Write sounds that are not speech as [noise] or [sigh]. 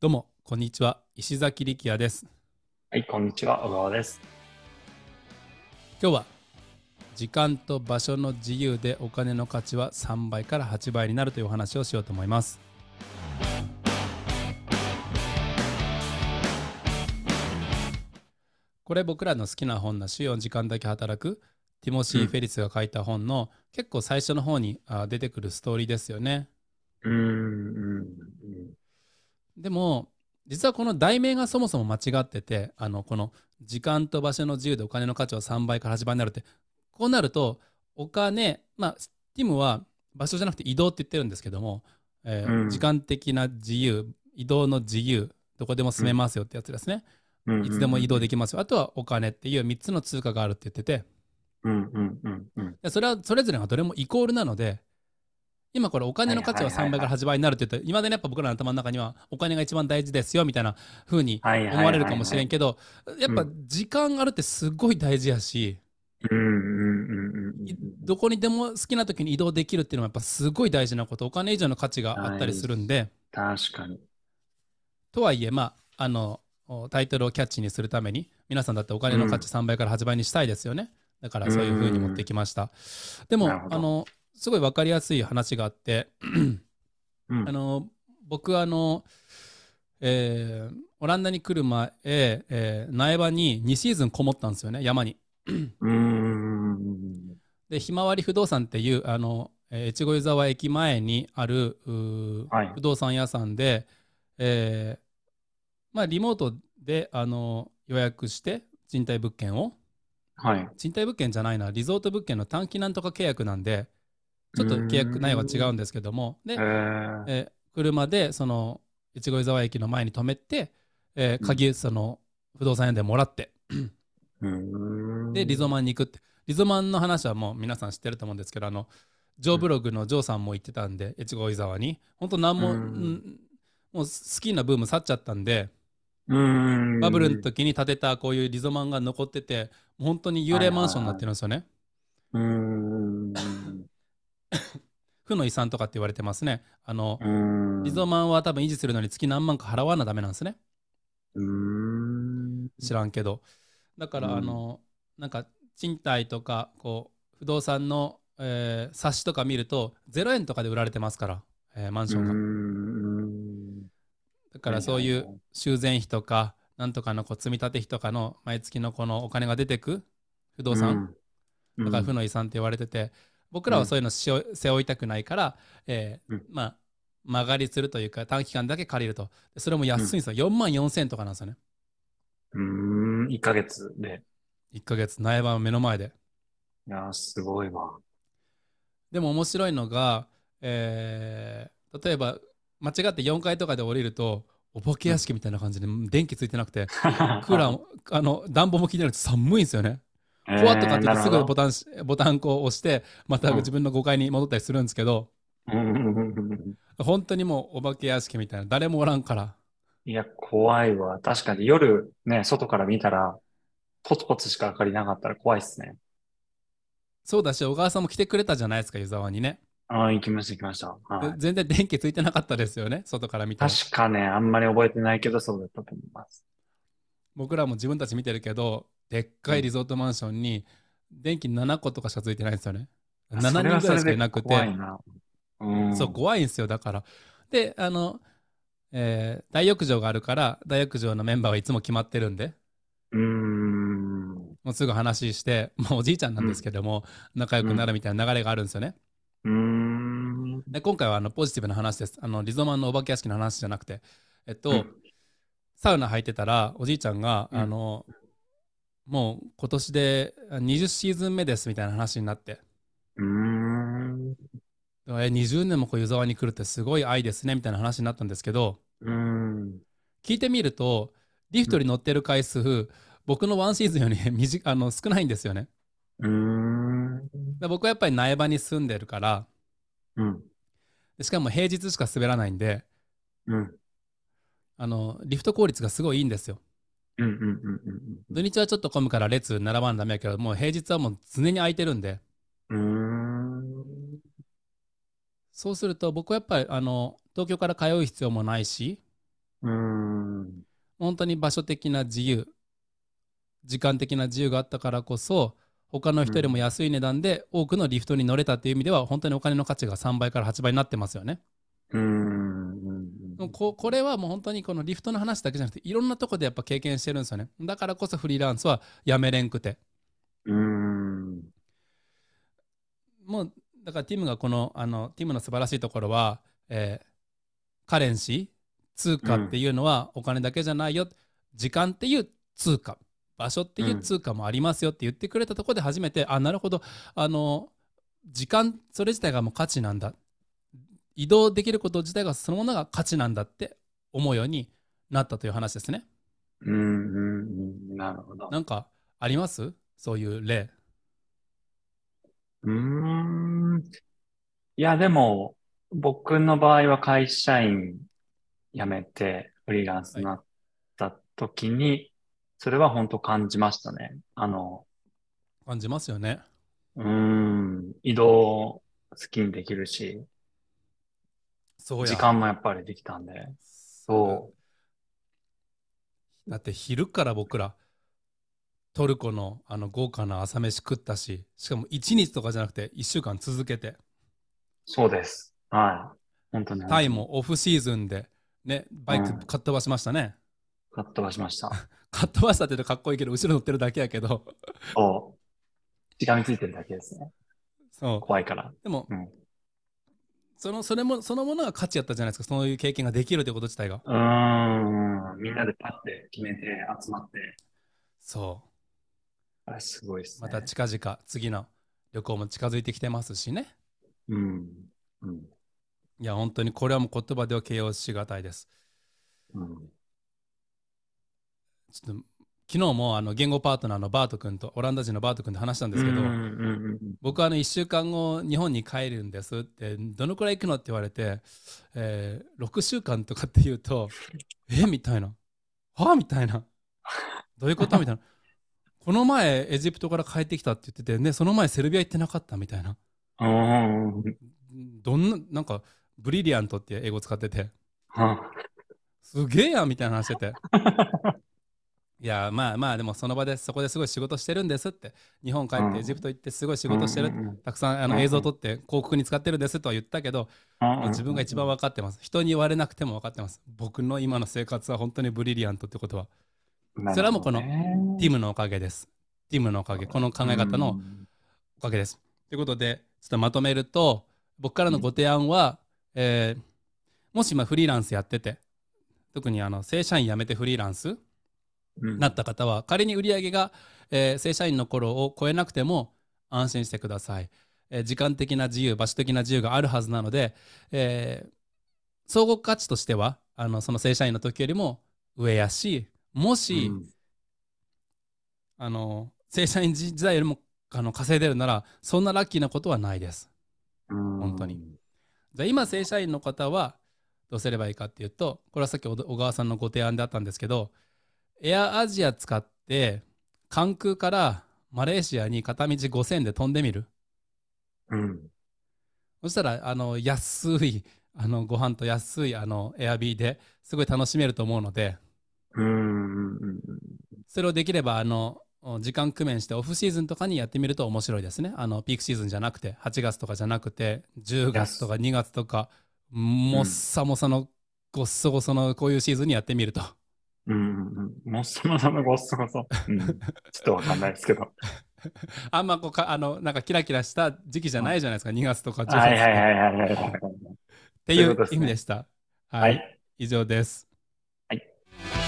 どうも、こんにちは。石崎力也です。はい、こんにちは、小川です。今日は、時間と場所の自由でお金の価値は3倍から8倍になるというお話をしようと思います。これ僕らの好きな本な週4時間だけ働くティモシー・フェリスが書いた本の、結構最初の方にあ出てくるストーリーですよね。うーん、うん、でも実はこの題名がそもそも間違っててあのこの時間と場所の自由でお金の価値は3倍から8倍になるってこうなるとお金まあティムは場所じゃなくて移動って言ってるんですけども、えーうん。時間的な自由移動の自由どこでも住めますよってやつですね、うん。いつでも移動でききますよ。あとはお金っていう3つの通貨があるって言ってて。うん、うん、うん、うん。でそれはそれぞれがどれもイコールなので今これお金の価値は3倍から8倍になるって言うといまだにやっぱ僕らの頭の中にはお金が一番大事ですよみたいな風に。思われるかもしれんけけどやっぱう時間あるってすごい大事やしど。こにでも好きな時に移動できるっていうのはやっぱすごい大事なこと。お金以上の価値があったりするんで。確かに。とはいえまああのおタイトルをキャッチにするために皆さんだってお金の価値3倍から8倍にしたいですよね。だからそういう風に持ってきました。でもあのすごい分かりやすい話があってうん。あの僕あの、えーオランダに来る前、えー苗場に2シーズンこもったんですよね山に。でひまわり不動産っていうあの、えー越後湯沢駅前にあるはい。不動産屋さんで、えーまあ、リモートであの予約して賃貸物件を。はい。賃貸物件じゃないなリゾート物件の短期なんとか契約なんでちょっと契約内容は違うんですけどもでえ、ー、えー車でその越後湯沢駅の前に止めて、えー鍵その不動産屋でもらって。でリゾマンに行くってリゾマンの話はもう皆さん知ってると思うんですけどあのジョーブログのジョーさんも言ってたんで越後湯沢に本当何も、うんうんもう好きなブーム去っちゃったんでうーん。バブルの時に建てたこういうリゾマンが残っててもう本当に幽霊マンションになってるんですよね。うーん。負の遺産とかって言われてますね。あの。リゾマンは多分維持するのに月何万か払わなダメなんですね。知らんけどだから、うんあのなんか賃貸とかこう不動産の、えー冊子とか見ると0円とかで売られてますから、えーマンションが。だからそういう修繕費とかなんとかのこう積み立て費とかの毎月のこのお金が出てく不動産、うん、だから負の遺産って言われてて僕らはそういうの背負いたくないから、えーうん。まあ間借りするというか短期間だけ借りると。でそれも安いんですよ、4万4千とかなんですよね。うーん、1ヶ月で。1ヶ月苗場の目の前で。いやー、すごいわ。でも面白いのが、えー例えば間違って4階とかで降りるとお化け屋敷みたいな感じで電気ついてなくて [laughs] クーラーもあの暖房も効いてなくて寒いんですよね。えー怖っとかってすぐボタンしボタンこう押してまたうん自分の5階に戻ったりするんですけど、うん本当にもうお化け屋敷みたいな誰もおらんからいや、怖いわ。確かに夜ね、外から見たら、ポツポツしか明かりなかったら怖いっすね。そうだし小川さんも来てくれたじゃないですか湯沢にね、ああ、行きました、行きました。はいで。全然電気ついてなかったですよね外から見たら確かね、あんまり覚えてないけど、そうだったと思います。僕らも自分たち見てるけどでっかいリゾートマンションに電気7個とかしかついてないんですよね7人ぐらいしかいなくてそ。うん。そう怖いんですよだからであの、えー大浴場があるから大浴場のメンバーはいつも決まってるんでうーん。もうすぐ話して、まあ、おじいちゃんなんですけども、仲良くなるみたいな流れがあるんですよね。うーん。で今回はあのポジティブな話です。あのリゾマンのお化け屋敷の話じゃなくて、えっと、うんサウナ入ってたらおじいちゃんが、うんあのもう今年で20シーズン目ですみたいな話になって、うーん。え20年もこう湯沢に来るってすごい愛ですねみたいな話になったんですけどうーん。聞いてみるとリフトに乗ってる回数、僕のワンシーズンより短あの少ないんですよね。うーん。で僕はやっぱり苗場に住んでるからうん。でしかも平日しか滑らないんでうん。あのリフト効率がすごいいいんですよ。うんうんうんうん土日はちょっと混むから列並ばんダメやけどもう平日はもう常に空いてるんでうん。うそうすると僕はやっぱりあの東京から通う必要もないしうーん。本当に場所的な自由時間的な自由があったからこそ他の人よりも安い値段で多くのリフトに乗れたっていう意味では本当にお金の価値が3倍から8倍になってますよね。うーん。ここれはもう本当にこのリフトの話だけじゃなくていろんなとこでやっぱ経験してるんですよね。だからこそフリーランスはやめれんくて。うーん。もうだからティムがこのあのティムの素晴らしいところは、えーカレンシー通貨っていうのはお金だけじゃないよ、時間っていう通貨。場所っていう通貨もありますよって言ってくれたところで初めて、あなるほど。あの時間それ自体がもう価値なんだ移動できること自体がそのものが価値なんだって思うようになったという話ですね。うん、うん、うん。なるほど。なんかあります？そういう例。うーん。いや、でも、僕の場合は会社員辞めてフリーランスになった時に、それは本当感じましたね。あの、感じますよね。うーん、移動好きにできるし。時間もやっぱりできたんで、そだって昼から僕らトルコのあの豪華な朝飯食ったししかも1日とかじゃなくて1週間続けてう、そうです。はい。本当に。タイもオフシーズンでねバイクうんかっ飛ばしましたね、かっ飛ばしました。[laughs] かっ飛ばしたって言うとかっこいいけど後ろ乗ってるだけやけどそう。しがみついてるだけですね。そう怖いから。でも、うんそのそれもそのものが価値やったじゃないですかそういう経験ができるということ自体がうーん、みんなでパッて決めて集まって、そあれすごいですね。うまた近々次の旅行も近づいてきてますしねうん。うん。いや本当にこれはもう言葉では形容しがたいですうん。ちょっと昨日もあの言語パートナーのバート君とオランダ人のバート君と話したんですけど、僕はあの1週間後日本に帰るんですってどのくらい行くのって言われて、えー6週間とかって言うと [laughs] えみたいな。は？あみたいな。どういうこと？みたいな。この前エジプトから帰ってきたって言っててねその前セルビア行ってなかったみたいな。どんななんかブリリアントって英語使ってて。はすげえやんみたいな話してて [laughs] いやまあまあでもその場でそこですごい仕事してるんですって。日本帰っうんてエジプト行ってすごい仕事してる、たくさんあのうん映像撮って広告に使ってるんですとは言ったけど、うん自分が一番分かってます。人に言われなくても分かってます。僕の今の生活は本当にブリリアントってことは。それはもうこのティムムのおかげです。ティムのおかげこの考え方のおかげです。ということでちょっとまとめると僕からのご提案は、えーもし今フリーランスやってて特にあの正社員辞めてフリーランスなった方は仮に売り上げが、えー正社員の頃を超えなくても安心してください、えー時間的な自由場所的な自由があるはずなので、えー相互価値としてはあのその正社員の時よりも上やしもし、あの正社員時代よりもあの稼いでるならそんなラッキーなことはないです。本当に。じゃあ今正社員の方はどうすればいいかっていうとこれはさっき小小川さんのご提案であったんですけどエアアジア使って関空からマレーシアに片道5000円で飛んでみる？うん。そしたらあの安いあのご飯と安いあのエアビーですごい楽しめると思うのでうん。うん。それをできればあの時間工面してオフシーズンとかにやってみると面白いですねあのピークシーズンじゃなくて8月とかじゃなくて10月とか2月とかもっさもさのごっそごそのこういうシーズンにやってみるとうん。もっそもそもごっそごそ。[laughs] うん。ちょっとわかんないですけど。あんまこうかあのなんかキラキラした時期じゃないじゃないですか2月とか10月とかはいはいはいはいはいはい。っていう意味でした。はい。以上です。はい